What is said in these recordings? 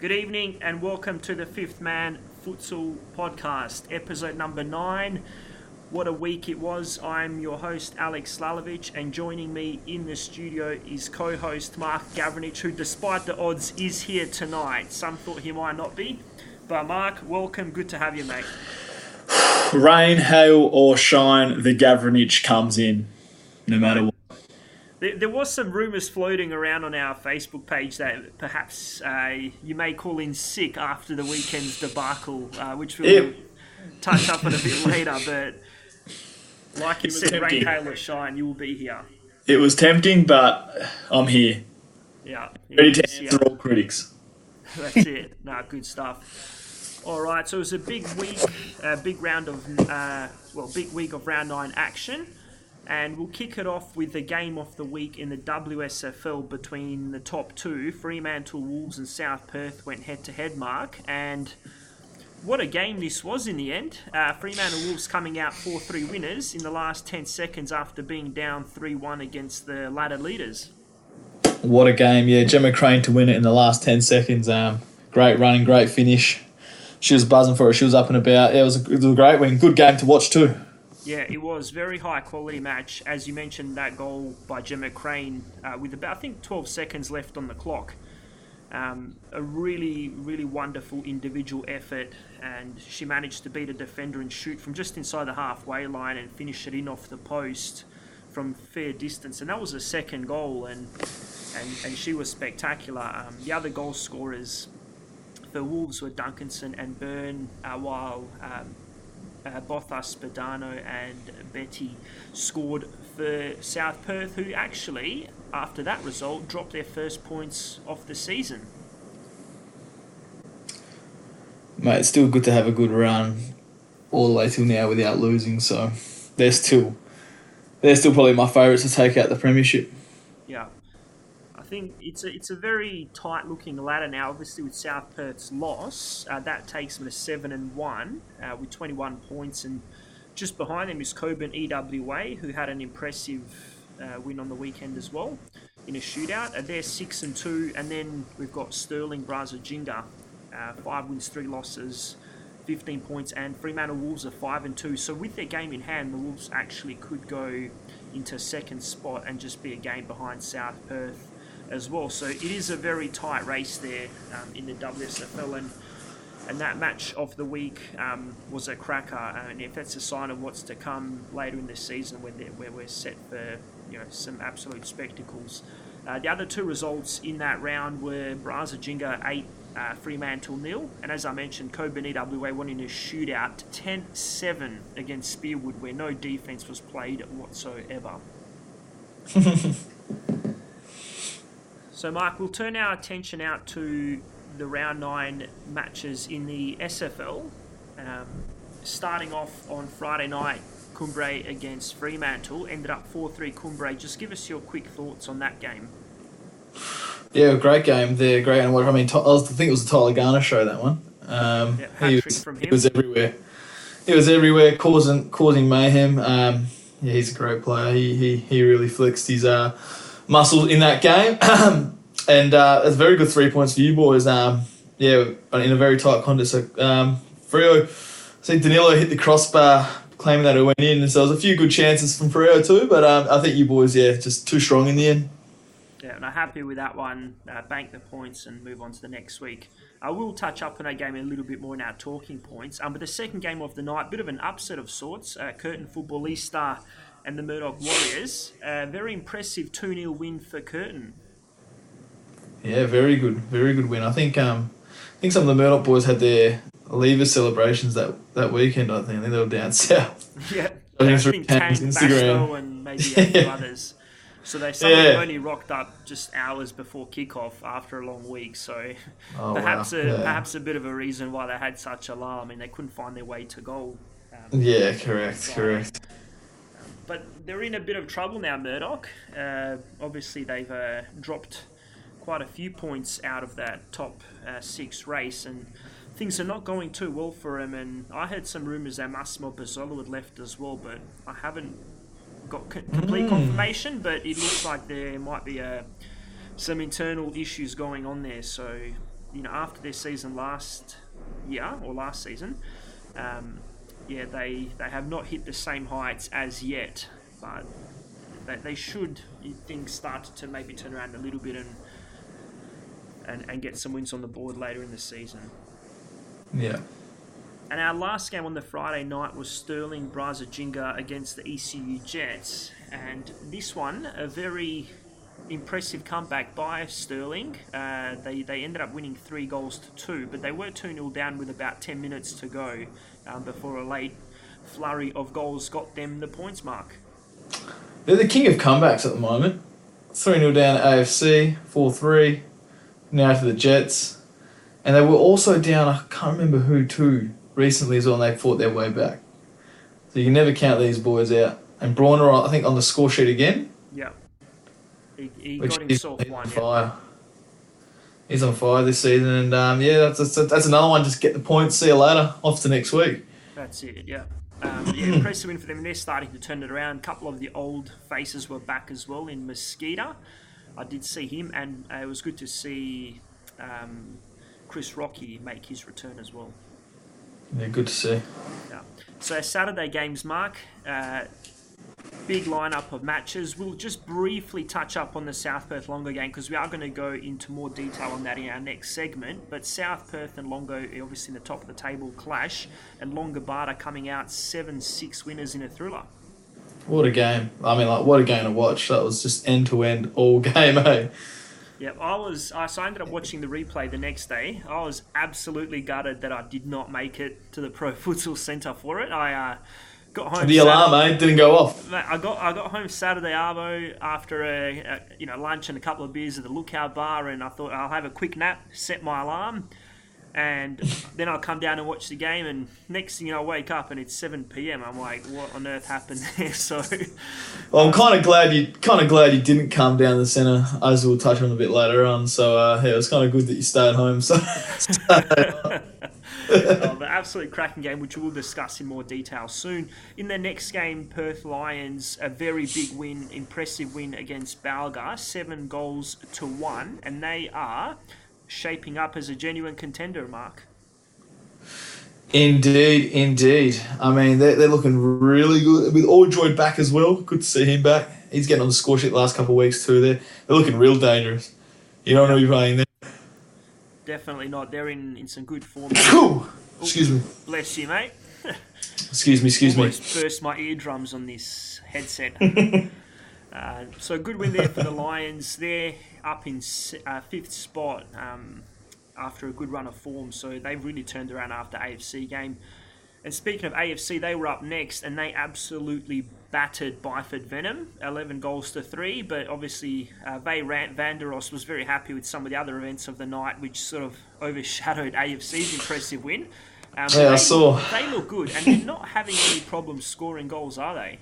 Good evening and welcome to the Fifth Man Futsal Podcast, episode number nine. What a week it was. I'm your host, Alex Lalovic, and joining me in the studio is co host Mark Gavranich, who, despite the odds, is here tonight. Some thought he might not be. But, Mark, welcome. Good to have you, mate. Rain, hail, or shine, the Gavranich comes in, no matter what. There, there was some rumours floating around on our Facebook page that perhaps uh, you may call in sick after the weekend's debacle, uh, which we'll It- touch up on a bit later. But like you said, rain, tempting. hail, or shine, you will be here. It was tempting, but I'm here, Yeah. ready to Yes, yeah. answer all critics. That's it. No, good stuff. All right, so it was a big week, a big round of, uh, well, big week of round nine action, and we'll kick it off with the game of the week in the WSFL between the top two. Fremantle Wolves and South Perth went head to head, Mark, and what a game this was in the end. Uh, Fremantle Wolves coming out 4 3 winners in the last 10 seconds after being down 3 1 against the ladder leaders. What a game, yeah. Gemma Crane to win it in the last 10 seconds. Um, great running, great finish. She was buzzing for it. She was up and about. Yeah, it was a, it was a great win. Good game to watch, too. Yeah, it was very high quality match. As you mentioned, that goal by Gemma Crane uh, with about I think 12 seconds left on the clock. Um, a really, really wonderful individual effort, and she managed to beat a defender and shoot from just inside the halfway line and finish it in off the post from fair distance. And that was a second goal, and and, and she was spectacular. Um, the other goal scorers for Wolves were Duncanson and Byrne, uh, while um, uh, Spadano, and Betty scored for South Perth, who actually, after that result, dropped their first points off the season. Mate, it's still good to have a good run all the way till now without losing. So they're still, they're still probably my favourites to take out the premiership. Think it's a, it's a very tight looking ladder now. Obviously, with South Perth's loss, uh, that takes them to seven and one uh, with 21 points, and just behind them is Cockburn EWA, who had an impressive uh, win on the weekend as well in a shootout. Uh, they're six and two, and then we've got Stirling Braza Jinga, uh, five wins, three losses. 15 points, and Fremantle Wolves are 5 and 2. So, with their game in hand, the Wolves actually could go into second spot and just be a game behind South Perth as well. So, it is a very tight race there um, in the WSFL, and and that match of the week um, was a cracker. And if that's a sign of what's to come later in the season, when they're- where we're set for you know some absolute spectacles. Uh, the other two results in that round were Braza Jinga 8, uh, Fremantle nil, and as I mentioned, Cockburn EWA won in a shootout 10 7 against Spearwood, where no defence was played whatsoever. so, Mark, we'll turn our attention out to the round nine matches in the SFL. Um, starting off on Friday night, Cumbrae against Fremantle ended up 4 3 Cumbrae. Just give us your quick thoughts on that game. Yeah, great game. They're great. And what I mean, I, was, I think it was the Tyler Garner show that one. Um, Yeah, he, was, he was everywhere. He was everywhere, causing causing mayhem. Um, yeah, he's a great player. He he, he really flexed his uh, muscles in that game, and uh, it's very good three points for you boys. Um, yeah, in a very tight contest. So, um, Freo, I think Danilo hit the crossbar, claiming that it went in. And so there was a few good chances from Freo too, but um, I think you boys, yeah, just too strong in the end. Yeah, and I'm happy with that one. Uh, bank the points and move on to the next week. I will touch up on that game a little bit more in our talking points. Um, but the second game of the night, bit of an upset of sorts. Uh, Curtin Footballista and the Murdoch Warriors. A very impressive 2 0 win for Curtin. Yeah, very good, very good win. I think um, I think some of the Murdoch boys had their leaver celebrations that, that weekend. I think I think they were down south. Yeah, I think I think Tank, Instagram. And maybe a few Yeah. others. So they Yeah. only rocked up just hours before kickoff after a long week. So Oh, perhaps wow. a yeah. perhaps a bit of a reason why they had such alarm. I mean, they couldn't find their way to goal. Um, Yeah, correct, correct. They're in a bit of trouble now, Murdoch. Uh, obviously, they've uh, dropped quite a few points out of that top uh, six race, and things are not going too well for them. And I heard some rumours that Massimo Bozzolo had left as well, but I haven't got co- complete Mm. confirmation. But it looks like there might be uh, some internal issues going on there. So you know, after their season last year or last season, um, yeah, they they have not hit the same heights as yet, but they, they should, you think, start to maybe turn around a little bit and, and and get some wins on the board later in the season. Yeah. And our last game on the Friday night was Stirling Braziginga against the ECU Jets. And this one, a very impressive comeback by Stirling. Uh, they, they ended up winning three goals to two, but they were 2 0 down with about 10 minutes to go um, before a late flurry of goals got them the points mark. They're the king of comebacks at the moment. 3 0 down at AFC, 4 3, now to the Jets. And they were also down, I can't remember who too, recently as well, and they fought their way back. So you can never count these boys out. And Brawner, I think, on the score sheet again. Yeah. He, he got himself he's one. on Yeah. fire. He's on fire this season, and um, yeah, that's, that's that's another one. Just get the points. See you later. Off to next week. That's it, yeah. Um, yeah, impressive win for them. They're starting to turn it around. A couple of the old faces were back as well in Mosquito. I did see him, and uh, it was good to see um, Chris Rocky make his return as well. Yeah, good to see. Yeah. So Saturday games, Mark. Uh, big lineup of matches. We'll just briefly touch up on the South Perth Longo game because we are going to go into more detail on that in our next segment. But South Perth and Longo obviously in the top of the table clash, and Longobarda coming out seven six winners in a thriller. What a game! I mean, like, what a game to watch. That was just end to end all game, eh? Yep, I was. I so I ended up watching the replay the next day. I was absolutely gutted that I did not make it to the Pro Futsal Centre for it. I uh, got home. The Saturday- alarm, eh? Didn't go off. Mate, I got I got home Saturday arvo after a, a you know lunch and a couple of beers at the Lookout Bar, and I thought I'll have a quick nap, set my alarm, and then I'll come down and watch the game. And next thing you know, I wake up and it's seven p.m. I'm like, what on earth happened there? So Well, I'm kind of glad you kind of glad you didn't come down the centre, as we'll touch on a bit later on. So uh, yeah, it was kind of good that you stayed home. So the absolute cracking game, which we'll discuss in more detail soon. In the next game, Perth Lions, a very big win, impressive win against Balga, seven goals to one, and they are shaping up as a genuine contender, Mark. indeed, indeed. I mean, they're, they're looking really good with Ordroyd back as well. Good to see him back. He's getting on the score sheet the last couple of weeks too. They're they're looking real dangerous. You don't know you're playing there. Definitely not. They're in, in some good form. Excuse me. Bless you, mate. Excuse me. Excuse me. Almost burst my eardrums on this headset. uh, so good win there for the Lions. They're up in uh, fifth spot um, after a good run of form. So they've really turned around after AFC game. And speaking of AFC, they were up next and they absolutely battered Byford Venom, 11 goals to 3. But obviously, uh, Vay Rant Vanderos was very happy with some of the other events of the night, which sort of overshadowed AFC's impressive win. Um, Yeah, I they, saw. They look good and they're not having any problems scoring goals, are they?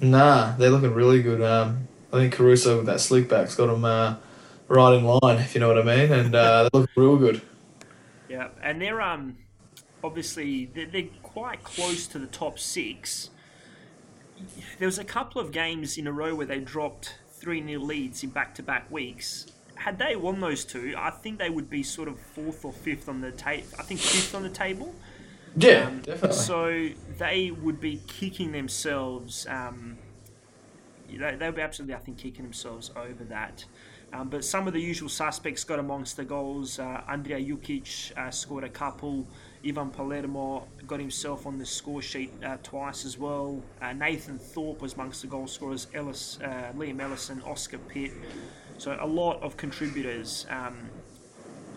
Nah, they're looking really good. Um, I think Caruso with that slick back's got them uh, right in line, if you know what I mean, and uh, they look real good. Yeah, and they're um obviously they're, they're quite close to the top six. There was a couple of games in a row where they dropped three 0 leads in back to back weeks. Had they won those two, I think they would be sort of fourth or fifth on the table. I think fifth on the table. Yeah, Um, definitely. So they would be kicking themselves. Um, they, they would be absolutely, I think, kicking themselves over that. Um, but some of the usual suspects got amongst the goals. Uh, Andrea Jukic uh, scored a couple. Ivan Palermo got himself on the score sheet uh, twice as well. Uh, Nathan Thorpe was amongst the goal scorers. Ellis, uh, Liam Ellison, Oscar Pitt. So a lot of contributors. Um,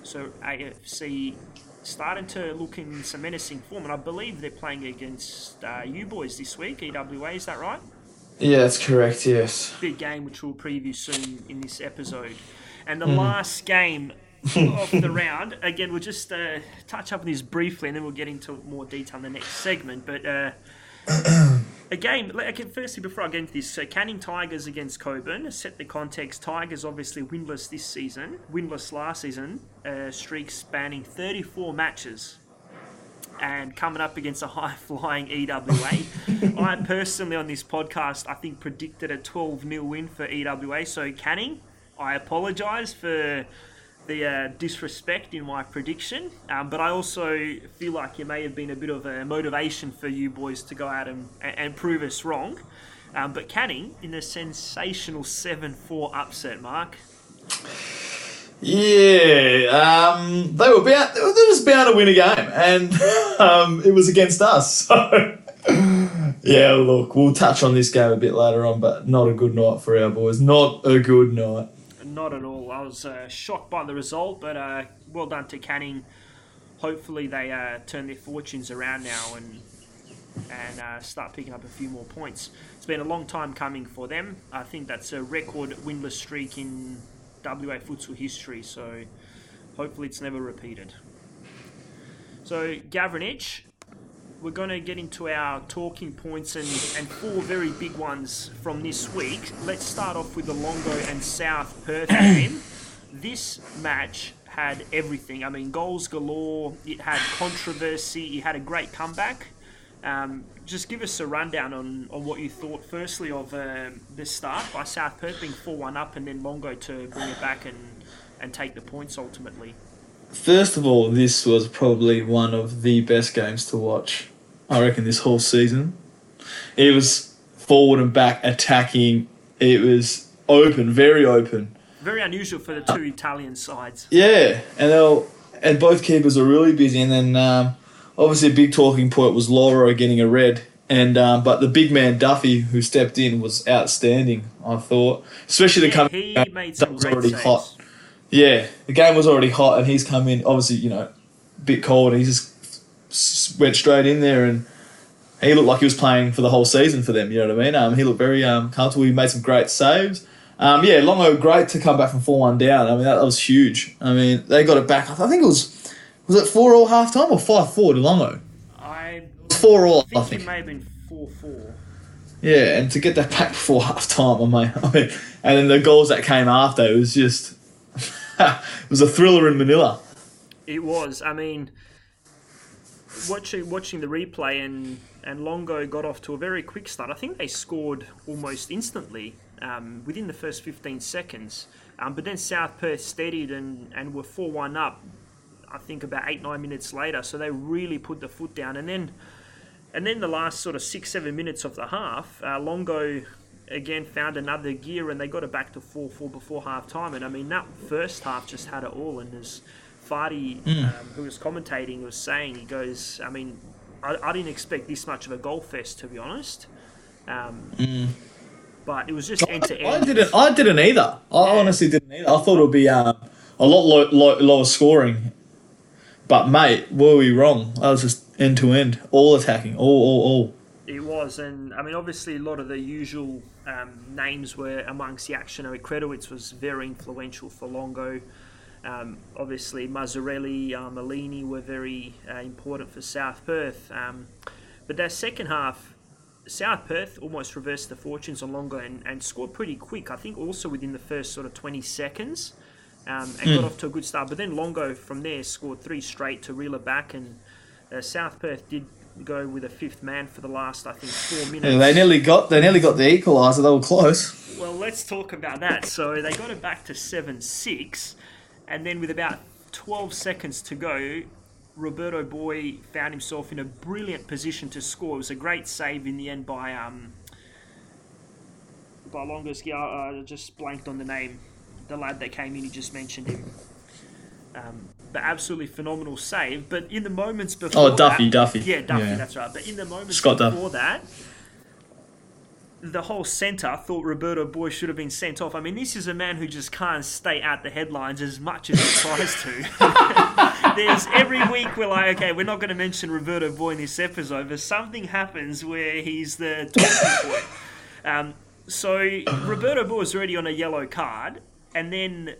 so AFC starting to look in some menacing form, and I believe they're playing against uh, you boys this week, EWA. Is that right? yeah, that's correct. Yes. Big game, which we'll preview soon in this episode. And the last game of the round, again, we'll just uh, touch up on this briefly, and then we'll get into more detail in the next segment. But uh, again, like, firstly, before I get into this, so Canning Tigers against Cockburn. Set the context. Tigers obviously winless this season, winless last season, uh, streak spanning 34 matches. And coming up against a high flying EWA. I personally, on this podcast, I think predicted a 12 0 win for EWA. So, Canning, I apologise for the uh, disrespect in my prediction, um, but I also feel like it may have been a bit of a motivation for you boys to go out and, and prove us wrong. Um, but Canning in a sensational 7 4 upset, Mark. Yeah, um, they were bound. They were just bound to win a game, and um, it was against us. So, yeah, look, we'll touch on this game a bit later on, but not a good night for our boys. Not a good night. Not at all. I was uh, shocked by the result, but uh, well done to Canning. Hopefully, they uh, turn their fortunes around now and and uh, start picking up a few more points. It's been a long time coming for them. I think that's a record winless streak in WA futsal history, so hopefully it's never repeated. So, Gavranich, we're going to get into our talking points and, and four very big ones from this week. Let's start off with the Longo and South Perth game. This match had everything. I mean, goals galore, it had controversy, it had a great comeback. Um, just give us a rundown on, on what you thought, firstly, of um, the start by South Perth being 4 1 up and then Longo to bring it back and, and take the points ultimately. First of all, this was probably one of the best games to watch, I reckon, this whole season. It was forward and back attacking, it was open, very open. Very unusual for the two Italian sides. Yeah, and they'll, and both keepers are really busy, and then. Um, obviously a big talking point was Laura getting a red, and um, but the big man Duffy who stepped in was outstanding. I thought, especially the Yeah, coming he made that some was great already saves. hot. Yeah, the game was already hot, and he's come in. Obviously, you know, a bit cold. And he just went straight in there, and he looked like he was playing for the whole season for them. You know what I mean? Um, he looked very um, comfortable. He made some great saves. Um, yeah, Longo, great to come back from four one down. I mean, that, that was huge. I mean, they got it back. I think it was was it four all half time or five four to Longo? I Four all, think, I think. it may have been 4 4. Yeah, and to get that back before half time, I mean, I mean, and then the goals that came after, it was just, it was a thriller in Manila. It was. I mean, watching watching the replay and and Longo got off to a very quick start. I think they scored almost instantly um, within the first 15 seconds. Um, but then South Perth steadied and, and were 4 1 up, I think about 8 9 minutes later. So they really put the foot down. And then and then the last sort of 6 7 minutes of the half, uh, Longo again found another gear and they got it back to 4 4 before half time. And I mean, that first half just had it all. And as Fardy, um, who was commentating, was saying, he goes, I mean, I, I didn't expect this much of a goal fest, to be honest. Um, But it was just end to I end. didn't, I didn't either. I honestly didn't either. I thought it would be um, a lot low, low, lower scoring. But mate, were we wrong? That was just end to end, all attacking, all, all, all. It was, and I mean, obviously, a lot of the usual um, names were amongst the action. I mean, Kredowitz was very influential for Longo. Um, obviously, Mazzarelli, uh, Malini were very uh, important for South Perth. Um, but that second half, South Perth almost reversed the fortunes on Longo and, and scored pretty quick. I think also within the first sort of 20 seconds. Um, and got off to a good start. But then Longo from there scored three straight to reel it back, and uh, South Perth did go with a fifth man for the last, I think, four minutes. Yeah, they nearly got, they nearly got the equaliser. They were close. Well, let's talk about that. So they got it back to 7 6, and then with about 12 seconds to go, Roberto Boy found himself in a brilliant position to score. It was a great save in the end by um by Longos. Yeah, I just blanked on the name. The lad that came in, he just mentioned him. Um, but absolutely phenomenal save. But in the moments before Oh, Duffy, that- Duffy. yeah, Duffy, Yeah. that's right. But in the moments Scott Duff. before that, the whole centre thought Roberto Boy should have been sent off. I mean, this is a man who just can't stay out the headlines as much as he tries to. There's every week we're like, okay, we're not going to mention Roberto Boy in this episode, but something happens where he's the talking point. Um, so Roberto Boy is already on a yellow card, and then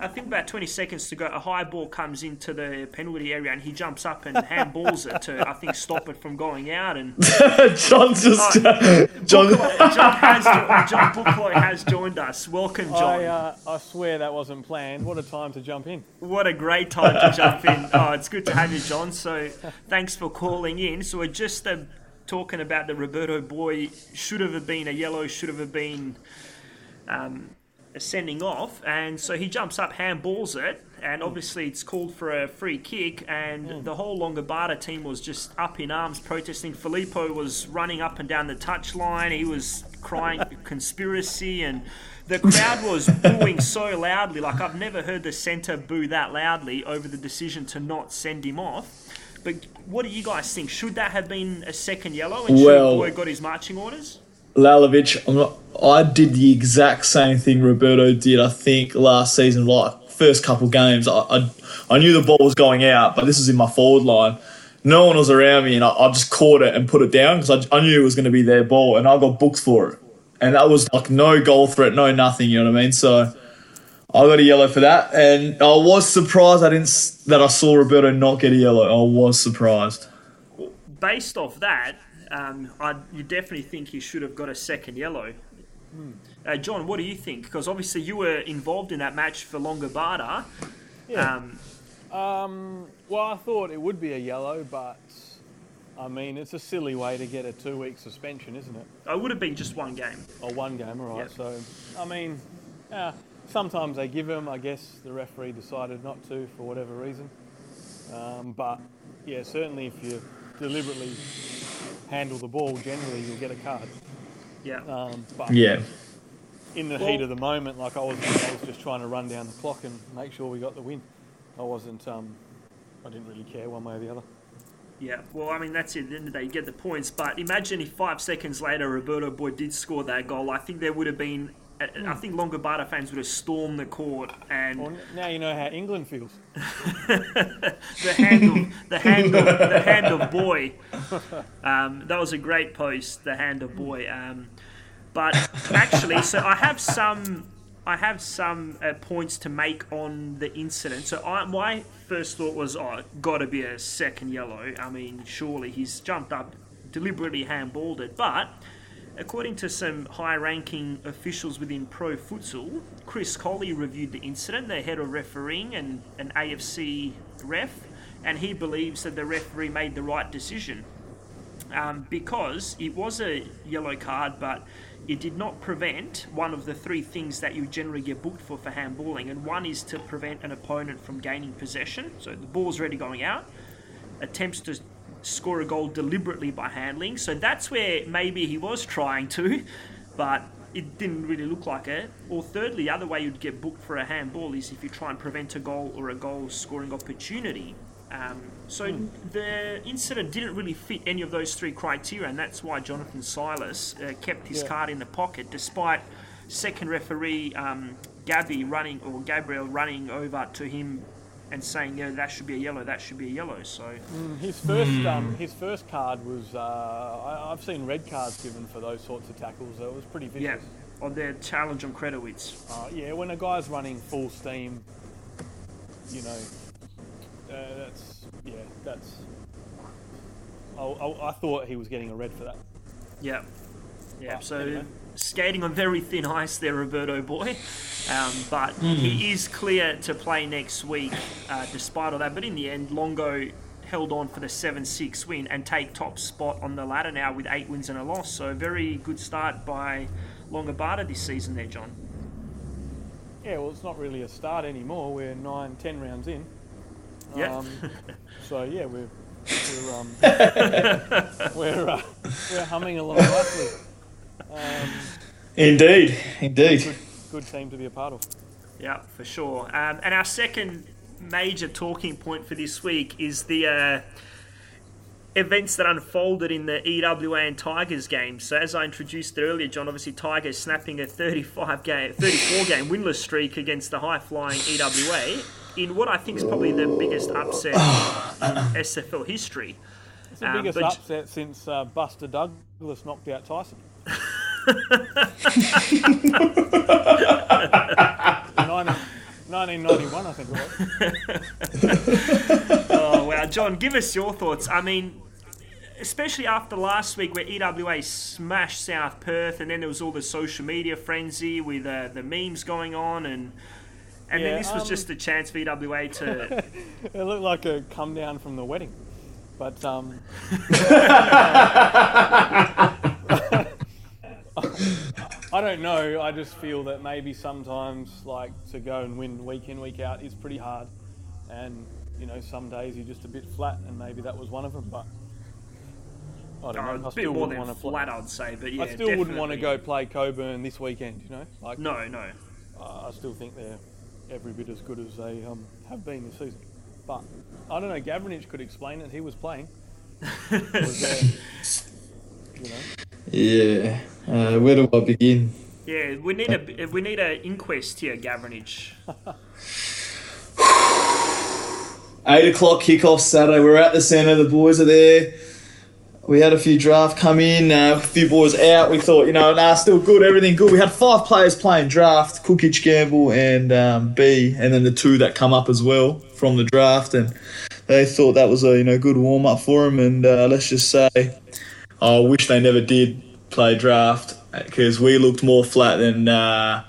I think about 20 seconds to go, a high ball comes into the penalty area and he jumps up and handballs it to, I think, stop it from going out. And John's just, John, Buchloy- John, has John Buchloy has joined us. Welcome, John. I, uh, I swear that wasn't planned. What a time to jump in. What a great time to jump in. Oh, it's good to have you, John. So thanks for calling in. So we're just uh, talking about the Roberto boy. Should have been a yellow, should have been. Um, sending off, and so he jumps up, handballs it, and obviously it's called for a free kick, and hmm. the whole Longobarda team was just up in arms protesting. Filippo was running up and down the touchline. He was crying conspiracy, and the crowd was booing so loudly. Like I've never heard the centre boo that loudly over the decision to not send him off. But what do you guys think? Should that have been a second yellow, and should Well- Boy got his marching orders? Lalovic, I'm not, I did the exact same thing Roberto did, I think, last season, like first couple games. I, I, I knew the ball was going out, but this was in my forward line. No one was around me, and I, I just caught it and put it down because I, I knew it was going to be their ball, and I got booked for it. And that was like no goal threat, no nothing, you know what I mean? So I got a yellow for that, and I was surprised I didn't that I saw Roberto not get a yellow. I was surprised. based off that, um, I you definitely think he should have got a second yellow. Uh, John, what do you think? Because obviously you were involved in that match for Longobarda. Yeah. Um, Um, well, I thought it would be a yellow, but I mean, it's a silly way to get a two-week suspension, isn't it? it would have been just one game. Or one game, all right. Yeah. So, I mean, yeah, sometimes they give them. I guess the referee decided not to for whatever reason. Um, but yeah, certainly if you deliberately handle the ball, generally you'll get a card. Yeah. Um, but Yeah. in the Well- heat of the moment, like I was, I was just trying to run down the clock and make sure we got the win. I wasn't. Um, I didn't really care one way or the other. Yeah, well, I mean, that's it. At the end of the day, you get the points. But imagine if five seconds later Roberto Boy did score that goal. I think there would have been. I think Longobarda fans would have stormed the court and Well, now you know how England feels. the hand of the hand of the hand of boy. Um, that was a great post, the hand of boy. Um, but actually, so I have some I have some uh, points to make on the incident. So I, my first thought was, oh, got to be a second yellow. I mean, surely he's jumped up, deliberately handballed it, but. According to some high ranking officials within pro futsal, Chris Colley reviewed the incident, the head of refereeing and an AFC ref, and he believes that the referee made the right decision. Um, because it was a yellow card, but it did not prevent one of the three things that you generally get booked for for handballing, and one is to prevent an opponent from gaining possession. So the ball's already going out, attempts to score a goal deliberately by handling. So that's where maybe he was trying to, but it didn't really look like it. Or thirdly, the other way you'd get booked for a handball is if you try and prevent a goal or a goal scoring opportunity. Um, so the incident didn't really fit any of those three criteria, and that's why Jonathan Silas uh, kept his Yeah. card in the pocket, despite second referee um, Gabby running or Gabriel running over to him and saying, "Yeah, that should be a yellow. That should be a yellow." So His first, um, his first card was. Uh, I, I've seen red cards given for those sorts of tackles. It was pretty yeah, vicious. on their challenge on Kredowitz. Uh, yeah, when a guy's running full steam, you know, uh, that's yeah, that's. I, I, I thought he was getting a red for that. Yeah, yeah. Well, so anyway. Skating on very thin ice there, Roberto boy. Um, but he is clear to play next week, uh, despite all that. But in the end, Longo held on for the 7-6 win and take top spot on the ladder now with eight wins and a loss. So a very good start by Longobarda this season there, John. Yeah, well, it's not really a start anymore. We're nine, ten rounds in. Yeah. Um, so yeah, we're we're um, we're uh, we're humming along nicely. Um, Indeed, indeed. good team to be a part of. Yeah, for sure. Um, and our second major talking point for this week is the uh, events that unfolded in the EWA and Tigers game. So, as I introduced earlier, John, obviously Tigers snapping a 35 game, 34 game winless streak against the high flying EWA in what I think is probably the biggest upset in SFL history. It's the Um, biggest but- upset since uh, Buster Douglas knocked out Tyson. 19, 1991, I think it was. Oh wow, John, give us your thoughts. I mean, especially after last week where EWA smashed South Perth, and then there was all the social media frenzy with uh, the memes going on, and and then this was um, just a chance for EWA to. It looked like a come down from the wedding. But um, I don't know. I just feel that maybe sometimes, like to go and win week in week out is pretty hard, and you know some days you're just a bit flat, and maybe that was one of them. But I don't Oh, know. I still wouldn't want to flat, I'd say, but yeah, I still wouldn't want to go play Cockburn this weekend. You know, like No, no. uh, I still think they're every bit as good as they um, have been this season. But I don't know. Gavranich could explain it. He was playing. Was there, you know. Yeah. Uh, where do I begin? Yeah, we need a we need an inquest here, Gavranich. Eight o'clock kickoff Saturday. We're at the centre. The boys are there. We had a few draft come in. Uh, a few boys out. We thought, you know, nah, still good. Everything good. We had five players playing draft: Cookage, Gamble, and um, B, and then the two that come up as well from the draft. And they thought that was a you know good warm up for them. And uh, let's just say, I wish they never did play draft because we looked more flat than. Uh,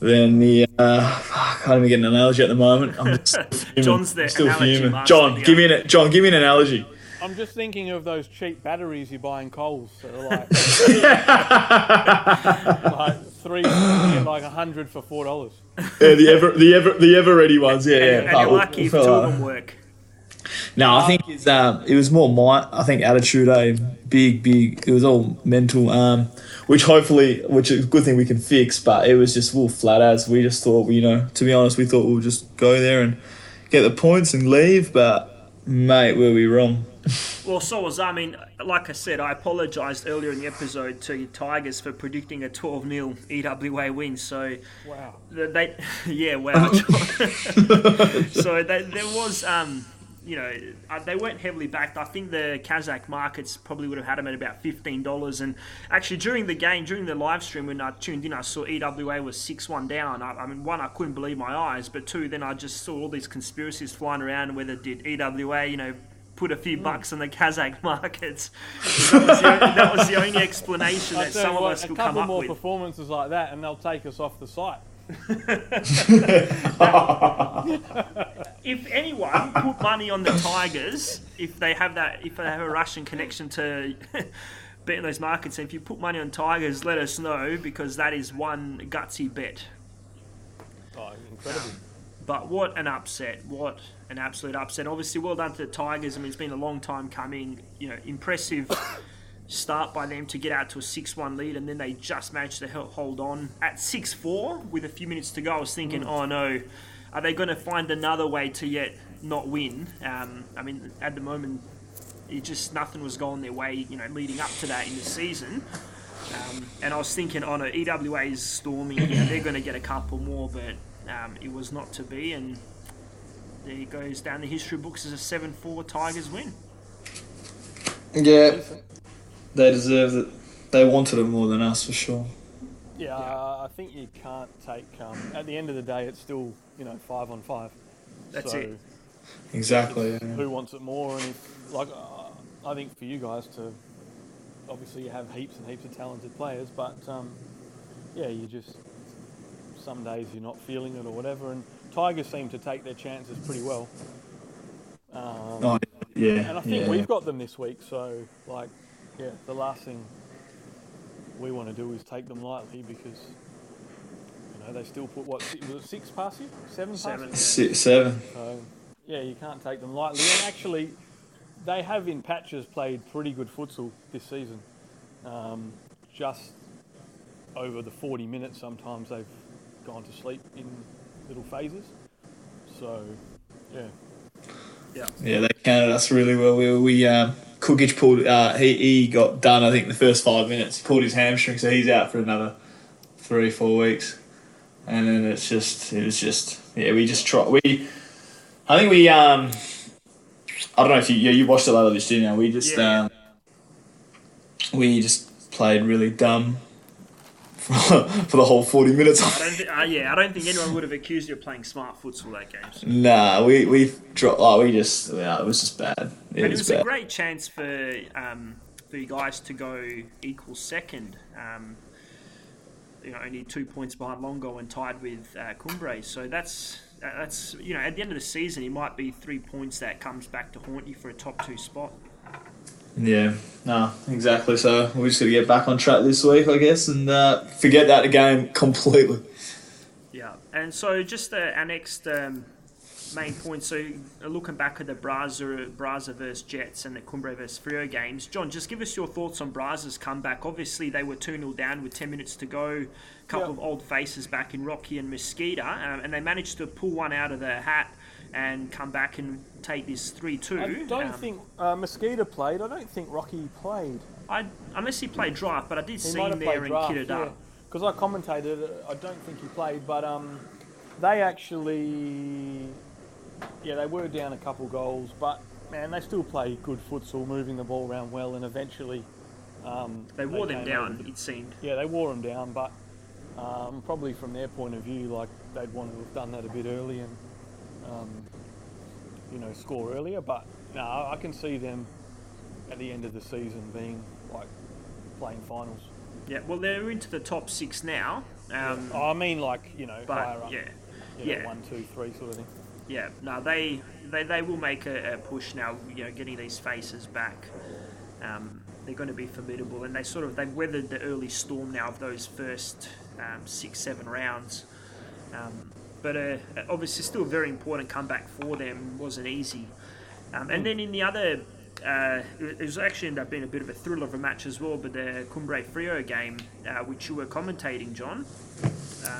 than the uh, I can't even get an analogy at the moment. I'm just still fuming. John's the I'm still analogy fuming. John, here. give me an John, give me an analogy. I'm just thinking of those cheap batteries you buy in Coles that are like, like three, you like a hundred for four dollars. Yeah, the ever the ever the ever ready ones. Yeah, yeah. and But you're lucky if two of them work. No, I think it's um, it was more my I think attitude, eh? Big, big. It was all mental. Um, which hopefully, which is a good thing we can fix. But it was just all flat as we just thought. You know, to be honest, we thought we'll just go there and get the points and leave. But mate, were we wrong? Well, so was I. I mean, like I said, I apologised earlier in the episode to Tigers for predicting a 12 0 EWA win. So Wow. they, yeah, wow. so they, there was, um, you know, uh, they weren't heavily backed. I think the Kazakh markets probably would have had them at about fifteen dollars. And actually, during the game, during the live stream when I tuned in, I saw EWA was six one down. I, I mean, one, I couldn't believe my eyes, but two, then I just saw all these conspiracies flying around. Whether did EWA, you know. Put a few Hmm. bucks on the Kazakh markets. That was the, that was the only explanation that some of us a could come couple more performances like that, and they'll take us off the site. If anyone put money on the Tigers, if they have that, if they have a Russian connection to betting those markets, and if you put money on Tigers, let us know because that is one gutsy bet. Oh, incredible. But what an upset! What an absolute upset! Obviously, well done to the Tigers. I mean, it's been a long time coming. You know, impressive start by them to get out to a six-one lead, and then they just managed to hel- hold on at six-four with a few minutes to go. I was thinking, oh no, are they going to find another way to yet not win? Um, I mean, at the moment, it just nothing was going their way. You know, leading up to that in the season. Um, and I was thinking, oh no, EWA is storming here. They're going to get a couple more, but um, it was not to be. And there it goes down the history books as a 7 4 Tigers win. Yeah, they deserved it. They wanted it more than us for sure. Yeah, uh, I think you can't take. Um, at the end of the day, it's still you know five on five. That's so it. Exactly. yeah. Who wants it more? And if, like, uh, I think for you guys to obviously you have heaps and heaps of talented players, but um, yeah, you just some days you're not feeling it or whatever. And Tigers seem to take their chances pretty well. Um, Oh, yeah. And I think yeah. we've got them this week, so like, yeah, the last thing we want to do is take them lightly because you know they still put what si- was it six past you, seven past Seven. you? Six, seven. So yeah, you can't take them lightly. And actually, they have in patches played pretty good futsal this season. Um, just over the 40 minutes, sometimes they've gone to sleep in little phases. So yeah, Yeah, they counted us really well. We, we um, Cookage pulled. Uh, he he got done. I think the first five minutes. He pulled his hamstring, so he's out for another three four weeks. And then it's just it was just yeah. We just try. We I think we um. I don't know if you yeah you watched it later this didn't you? We just Yeah. um. We just played really dumb. For, for the whole forty minutes. I don't thi- uh, yeah, I don't think anyone would have accused you of playing smart futsal that game. So. nah, we we dropped. Oh, we just yeah, it was just bad. It But it was was a great chance for um, for you guys to go equal second. Um, you know, only two points behind Longo and tied with uh, Cumbre. So that's uh, that's you know at the end of the season, it might be three points that comes back to haunt you for a top two spot. Yeah, no, exactly. So we just got to get back on track this week, I guess, and uh, forget that game completely. Yeah, and so just uh, our next um, main point. So uh, looking back at the Braza, Braza versus Jets and the Cumbre versus Freo games, John, just give us your thoughts on Braza's comeback. Obviously, they were 2 0 down with 10 minutes to go. A couple Yeah. of old faces back in Rocky and Mosquito, um, and they managed to pull one out of the hat and come back and take this 3 2. I don't think uh, Mosquito played. I don't think Rocky played. I, unless he played draft, but I did He see him there and draft, kitted yeah. up. Because I commentated, uh, I don't think he played, but um, they actually, yeah, they were down a couple goals, but man, they still play good futsal, moving the ball around well, and eventually um, They wore them came over down, it seemed. yeah, they wore them down, but um, probably from their point of view, like they'd want to have done that a bit early and um, you know score earlier. But no, I can see them at the end of the season being like playing finals. Yeah, well, they're into the top six now. Um, Oh, I mean, like you know, higher up. yeah, you know, yeah. one, two, three, sort of thing. Yeah, no, they they, they will make a, a push now. You know, getting these faces back. Um, they're going to be formidable, and they sort of they've weathered the early storm now of those first um, six, seven rounds. Um, but uh, obviously, still a very important comeback for them. wasn't easy. Um, and then in the other, uh, it was actually ended up being a bit of a thriller of a match as well. But the Cumbre Freo game, uh, which you were commentating, John.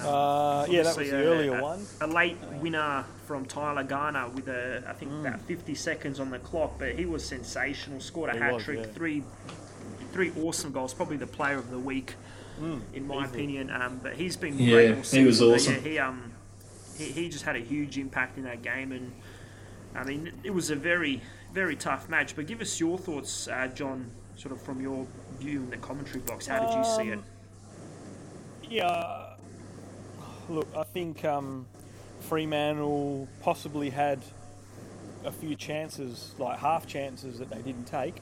Uh, yeah, that was the a- earlier a, one. A late winner from Tyler Garner with a, I think about 50 seconds on the clock, but he was sensational. Scored a hat trick, yeah. three, three awesome goals. Probably the player of the week, in my easily. opinion. Um, but he's been Yeah, great all he season. was But awesome. Yeah, he um, he, he just had a huge impact in that game, and I mean, it was a very, very tough match. But give us your thoughts, uh, John, sort of from your view in the commentary box. How did you see it? Um, Yeah, look, I think um, Fremantle possibly had a few chances, like half chances that they didn't take.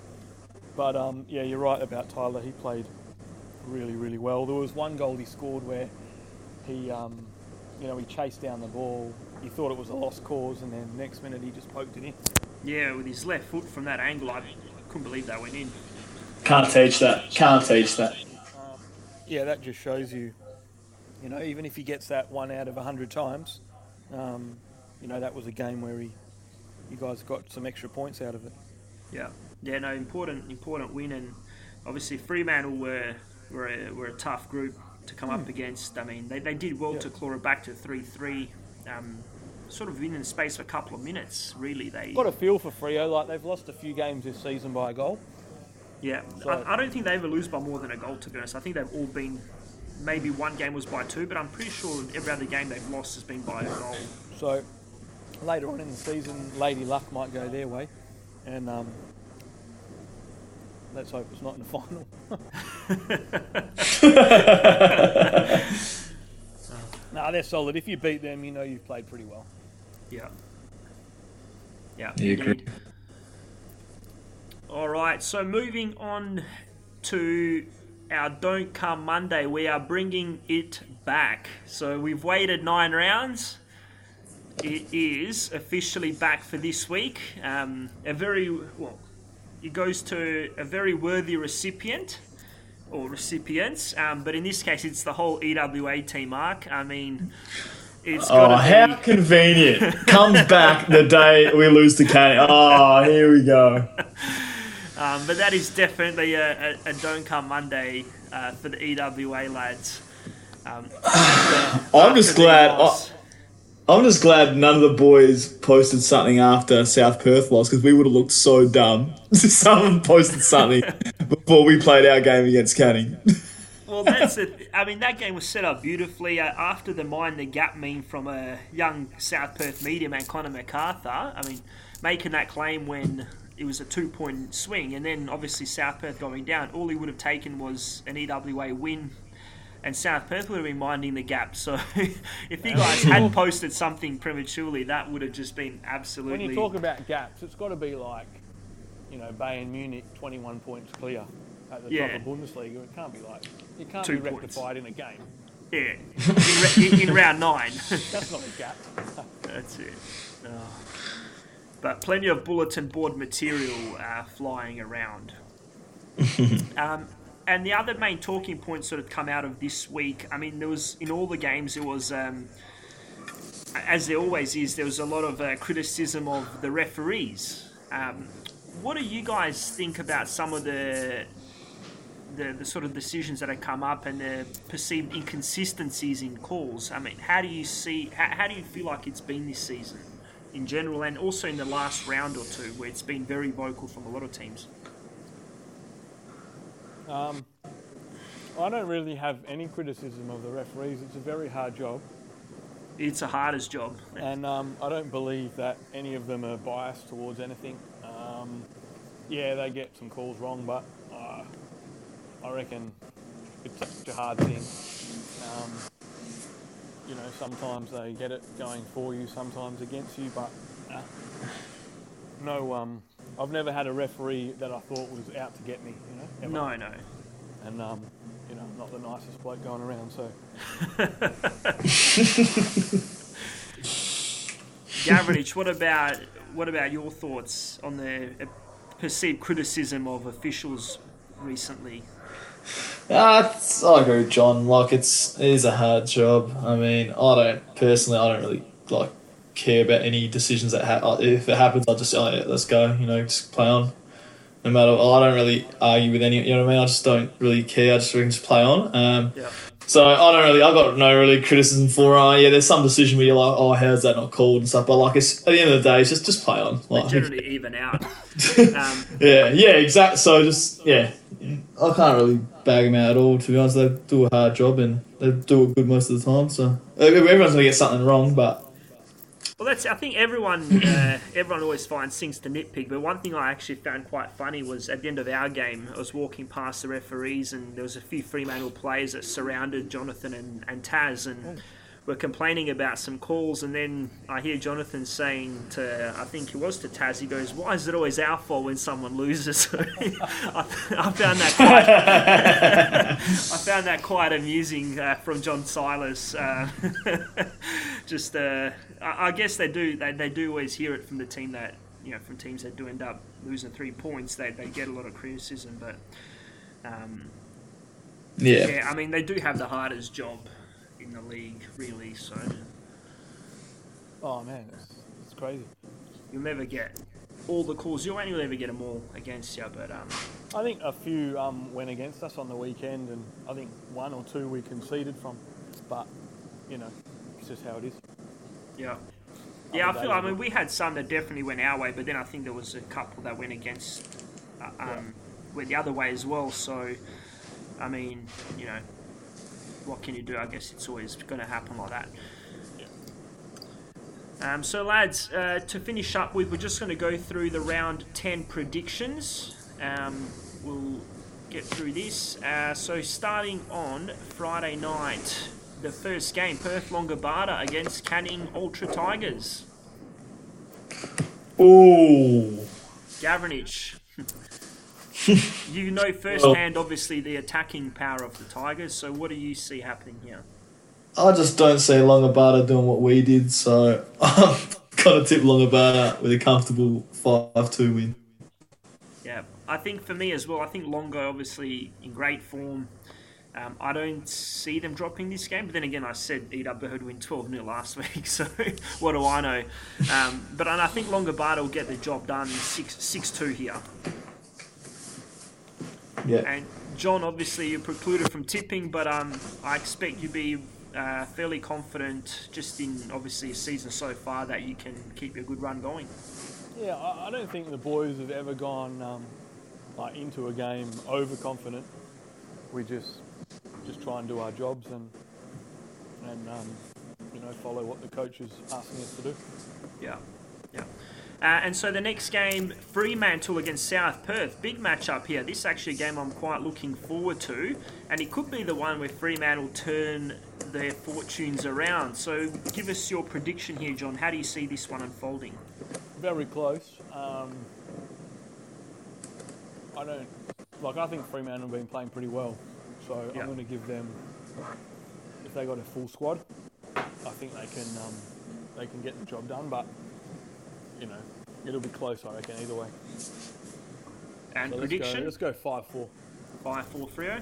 But um, yeah, you're right about Tyler. He played really, really well. There was one goal he scored where he, um, you know, he chased down the ball. He thought it was a lost cause, and then next minute he just poked it in. Yeah, with his left foot from that angle, I couldn't believe that went in. Can't teach that. Can't teach that. Yeah, that just shows you, you know, even if he gets that one out of a hundred times, um, you know, that was a game where he, you guys got some extra points out of it. Yeah, yeah, no, important, important win, and obviously Fremantle were were a, were a tough group to come up against. I mean, they, they did well Yeah. to claw it back to three three, um, sort of in the space for a couple of minutes. Really, they Got a feel for Freo, like they've lost a few games this season by a goal. yeah. So- I, I don't think they ever lose by more than a goal. To be honest, I think they've all been. Maybe one game was by two, but I'm pretty sure every other game they've lost has been by a goal. So later on in the season, Lady Luck might go their way, and um, let's hope it's not in the final. no, they're solid. If you beat them, you know you've played pretty well. Yeah. Yeah. You agree. All right. So moving on to our Don't Come Monday, we are bringing it back. So we've waited nine rounds. It is officially back for this week. Um, a very well, it goes to a very worthy recipient or recipients, um, but in this case, it's the whole EWA team. Mark, I mean, it's Oh, got to be. how convenient. Comes back the day we lose to Canning. Oh, here we go. Um, but that is definitely a, a, a Don't Come Monday uh, for the EWA lads. Um, I'm just glad- loss. I'm just glad none of the boys posted something after South Perth lost because we would have looked so dumb. Someone posted something before we played our game against Canning. Well, that's it. I mean, that game was set up beautifully uh, after the mind the gap meme from a young South Perth media man, Connor MacArthur. I mean, making that claim when it was a two point swing, and then obviously South Perth going down. All he would have taken was an EWA win, and South Perth would have been minding the gap. So, if you guys had posted something prematurely, that would have just been absolutely. When you talk about gaps, it's got to be like, you know, Bayern Munich 21 points clear at the Yeah. top of the Bundesliga. It can't be like, it can't Two be points. rectified in a game. yeah, in, ra- in, in round nine. That's not a gap. That's it. Oh. But plenty of bulletin board material uh, flying around. um, and the other main talking points sort of come out of this week. I mean, there was in all the games there was. Um, as there always is, there was a lot of uh, criticism of the referees. Um, what do you guys think about some of the, the the sort of decisions that have come up and the perceived inconsistencies in calls? I mean, how do you see? How, how do you feel like it's been this season in general, and also in the last round or two, where it's been very vocal from a lot of teams? Um, I don't really have any criticism of the referees. It's a very hard job. It's a hardest job. And um, I don't believe that any of them are biased towards anything. Yeah, they get some calls wrong, but uh, I reckon it's such a hard thing. Um, you know, sometimes they get it going for you, sometimes against you, but uh, no, um, I've never had a referee that I thought was out to get me. You know, ever. No, no. And um, you know, I'm not the nicest bloke going around, so. Gavranich, what about what about your thoughts on the perceived criticism of officials recently? Uh, I agree with John. Like it's it is a hard job. I mean, I don't personally. I don't really like care about any decisions that ha- if it happens. I'll just oh yeah, let's go. You know, just play on. No matter. I don't really argue with any. You know what I mean? I just don't really care. I just reckon just play on. Um, Yeah. So I don't really. I've got no really criticism for. Uh, yeah, there's some decision where you're like, oh, how's that not called and stuff. But like, it's, at the end of the day, it's just just play on. They Like, generally even out. Um, yeah, yeah, exactly. So just yeah, I can't really bag them out at all. To be honest, they do a hard job and they do it good most of the time. So everyone's gonna get something wrong, but Well, that's. I think everyone, uh, everyone always finds things to nitpick. But one thing I actually found quite funny was at the end of our game, I was walking past the referees, and there was a few Fremantle players that surrounded Jonathan and, and Taz, and were complaining about some calls. And then I hear Jonathan saying to, I think it was to Taz, he goes, "Why is it always our fault when someone loses?" I, I found that quite. I found that quite amusing uh, from John Silas. Uh, just, uh, I, I guess they do. They, they do always hear it from the team that you know from teams that do end up losing three points. They, they get a lot of criticism, but um, yeah, yeah, I mean they do have the hardest job in the league, really. So Oh man, it's, it's crazy. you'll never get all the calls. You won't ever get them all against you, but um, I think a few um, went against us on the weekend, and I think one or two we conceded from. But you know, it's just how it is. Yeah. Yeah, I feel. I mean, we had some that definitely went our way, but then I think there was a couple that went against, uh, um, went the other way as well. So, I mean, you know, what can you do? I guess it's always going to happen like that. Um, so, lads, uh, to finish up with, we're just going to go through the round 10 predictions. Um, we'll get through this. Uh, so, starting on Friday night, the first game, Perth Longobarda against Canning Ultra Tigers. Ooh. Gavranich. you know firsthand, obviously, the attacking power of the Tigers. So, what do you see happening here? I just don't see Longobarda doing what we did, so I'm gonna tip Longobarda with a comfortable five-two win. Yeah, I think for me as well, I think Longo obviously in great form. Um, I don't see them dropping this game, but then again, I said EW had win 12 0 last week, so what do I know? Um, but I think Longobarda will get the job done 6 6 2 here. Yeah. And John, obviously, you're precluded from tipping, but um, I expect you to be uh, fairly confident just in obviously a season so far that you can keep your good run going. Yeah, I, I don't think the boys have ever gone um, like into a game overconfident. We just just try and do our jobs and and um, you know follow what the coach is asking us to do. Yeah, yeah. Uh, and so the next game, Fremantle against South Perth. Big matchup here. This is actually a game I'm quite looking forward to. And it could be the one where Fremantle turn their fortunes around. So give us your prediction here, John. How do you see this one unfolding? Very close. Um, I don't like. I think Fremantle have been playing pretty well, so Yeah. I'm going to give them. If they got a full squad, I think they can um, they can get the job done. But you know, it'll be close, I reckon, either way. And So prediction? Let's go, let's go five four. Five, four, three, oh.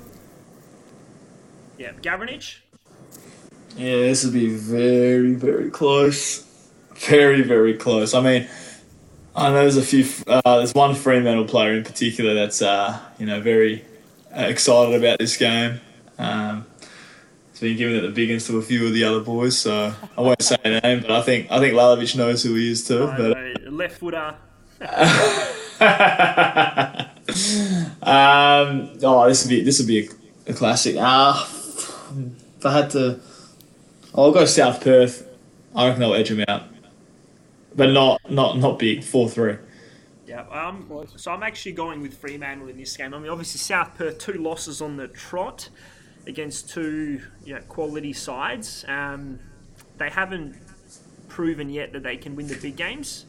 Yeah, Gavranich. Yeah, this will be very, very close. Very, very close. I mean, I know there's a few. Uh, there's one Fremantle player in particular that's uh, you know very excited about this game. Um, it's been given at the big to a few of the other boys, so I won't say a name, but I think I think Lalovic knows who he is too. I But know, left footer. um, oh, this would be this would be a, a classic. Ah, if I had to, I'll go South Perth. I reckon they'll edge them out, but not not not big. Four three. Yeah, um, so I'm actually going with Fremantle in this game. I mean, obviously South Perth two losses on the trot against two you know, quality sides. Um, they haven't proven yet that they can win the big games,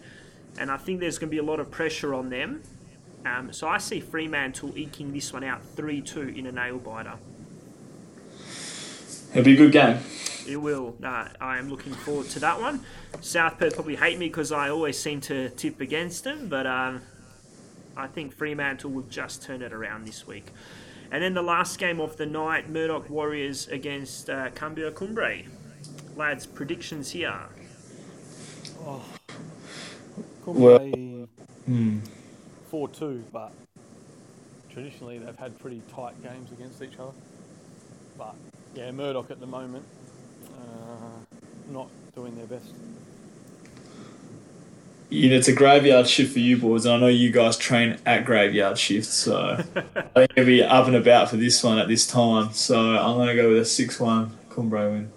and I think there's going to be a lot of pressure on them. Um, so I see Fremantle eking this one out three two in a nail biter. It'll be a good game. It will. Uh, I am looking forward to that one. South Perth probably hate me because I always seem to tip against them, but um, I think Fremantle will just turn it around this week. And then the last game of the night, Murdoch Warriors against uh, Cumbria Cumbre. Lads, predictions here. Could Well- play Hmm. four two, but traditionally they've had pretty tight games against each other. But yeah, Murdoch at the moment uh, not doing their best. You know, it's a graveyard shift for you boys, and I know you guys train at graveyard shifts, so I think you'll be up and about for this one at this time. So I'm going to go with a six-one Cumbria win.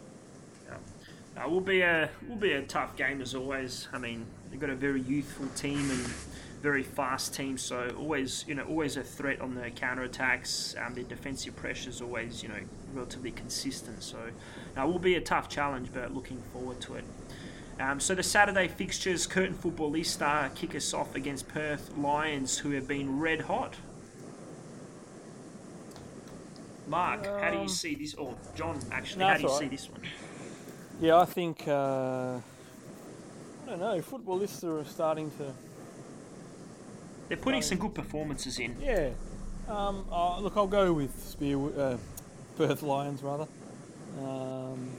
Uh, will be a will be a tough game as always. I mean, they've got a very youthful team and very fast team, so always you know always a threat on the counter attacks. Um, their defensive pressure is always you know relatively consistent. So it will be a tough challenge, but looking forward to it. Um, so the Saturday fixtures, Curtin Footballista kick us off against Perth Lions, who have been red hot. Mark, how do you Um, see this? Or John, actually, No, how do you all see this one? Yeah, I think uh, I don't know. Footballists are starting to They're putting some good performances in. yeah. Um, uh, look, I'll go with Spear uh, Perth Lions rather. Um,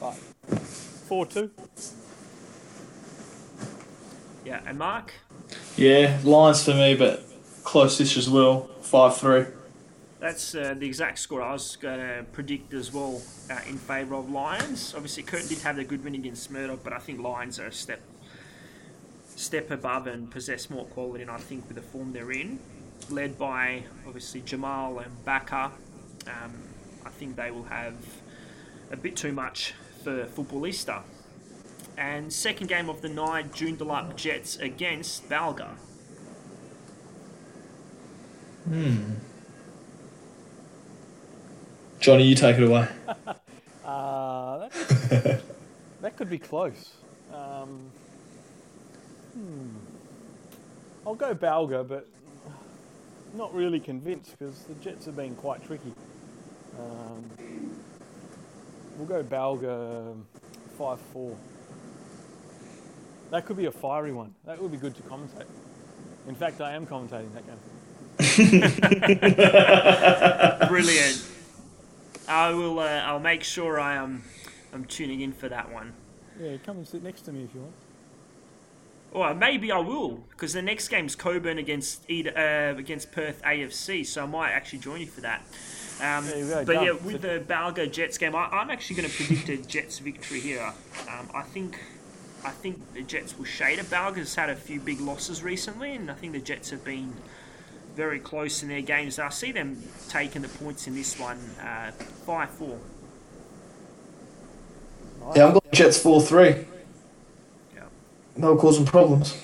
but four two. Yeah, and Mark, Yeah, Lions for me, but close-ish as well. Five-three. that's uh, the exact score I was going to predict as well uh, in favour of Lions. Obviously, Curtin did have a good win against Murdoch, but I think Lions are a step step above and possess more quality. And I think with the form they're in, led by obviously Jamal and Baka, um, I think they will have a bit too much for Footballista. And second game of the night, Joondalup Jets against Balga. Hmm. Johnny, you take it away. Uh, that, that could be close. Um, hmm. I'll go Balga, but not really convinced because the Jets have been quite tricky. Um, we'll go Balga 5 4. That could be a fiery one. That would be good to commentate. In fact, I am commentating that game. Brilliant. I will. Uh, I'll make sure I am. I'm tuning in for that one. Yeah, come and sit next to me if you want. Or maybe I will, because the next game's Cockburn against uh, against Perth AFC, so I might actually join you for that. Um, There go, but done. yeah, with the Balga Jets game, I, I'm actually going to predict a Jets victory here. Um, I think, I think the Jets will shade it. Balga's had a few big losses recently, and I think the Jets have been very close in their games. I see them taking the points in this one, uh, five four. Yeah, I'm going Jets four-three. Yeah. They'll cause them problems.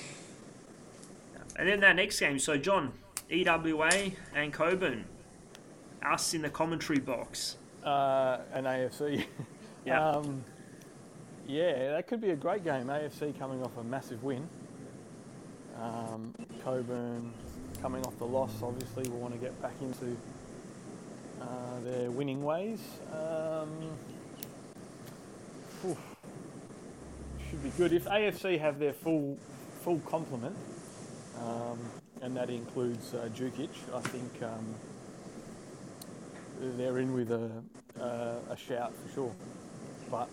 And then that next game, so John, EWA and Cockburn, us in the commentary box. Uh, an AFC. Yeah. Um, yeah, that could be a great game. AFC coming off a massive win. Um, Cockburn coming off the loss, obviously, will want to get back into uh, their winning ways. Um, should be good. If AFC have their full full complement, um, and that includes uh, Jukic, I think um, they're in with a, uh, a shout for sure. But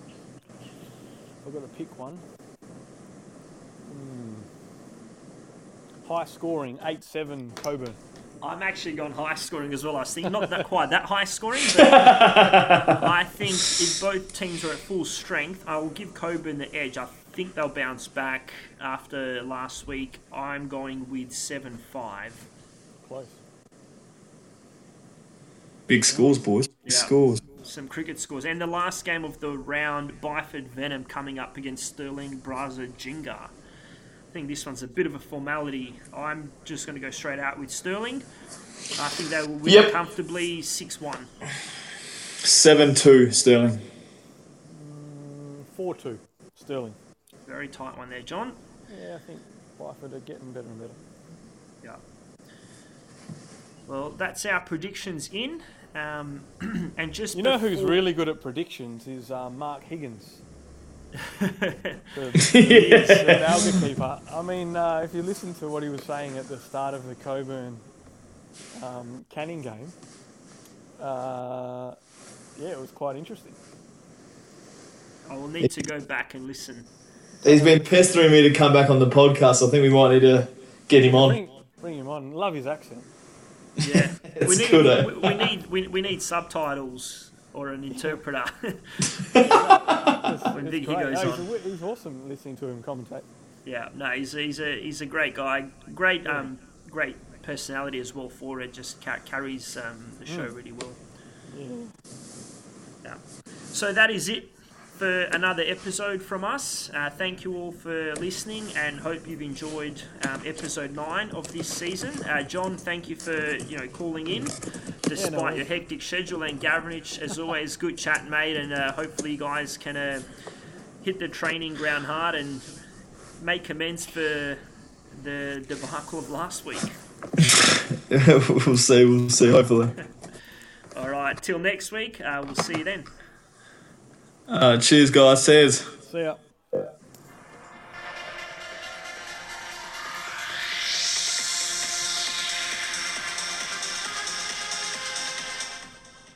I've got to pick one. Hmm. High scoring, 8 7 Cockburn. I'm actually gone high scoring as well. I think not that quite that high scoring, but I think if both teams are at full strength, I will give Cockburn the edge. I think they'll bounce back after last week. I'm going with seven five. Close. Big scores, boys. Big Yeah. scores. Some cricket scores. And the last game of the round, Byford Venom coming up against Stirling Braza Jinga. I think this one's a bit of a formality. I'm just going to go straight out with Stirling. I think they will win Yep. comfortably 6 1. 7 2, Stirling. Mm, 4 2 Stirling. Very tight one there, John. Yeah, I think Byford are getting better and better. Yeah. Well, that's our predictions in. Um, and just You know who's really good at predictions is uh, Mark Higgins. the, Leeds, the keeper. I mean, uh, if you listen to what he was saying at the start of the Cockburn um, Canning game, uh, yeah, it was quite interesting. I will need to go back and listen. He's been pestering me to come back on the podcast. I think we might need to get him on. Bring, bring him on. Love his accent. Yeah, we need good, eh? we, we need we, we need subtitles or an interpreter. when It's Vicky goes No, on. he's, a- he's awesome listening to him commentate. Yeah, no, he's a, he's a he's a great guy. Great um great personality as well for it. Just ca- carries um, the show really well. Yeah. Yeah. So that is it for another episode from us. Uh, thank you all for listening and hope you've enjoyed um, episode nine of this season. Uh, John, thank you for you know calling in despite worries. your hectic schedule. And Gavranich, as always, good chat, mate. And uh, hopefully you guys can uh, hit the training ground hard and make amends for the debacle of last week. we'll see, we'll see, hopefully. All right, till next week. Uh, we'll see you then. Uh, cheers, guys. Cheers. See ya.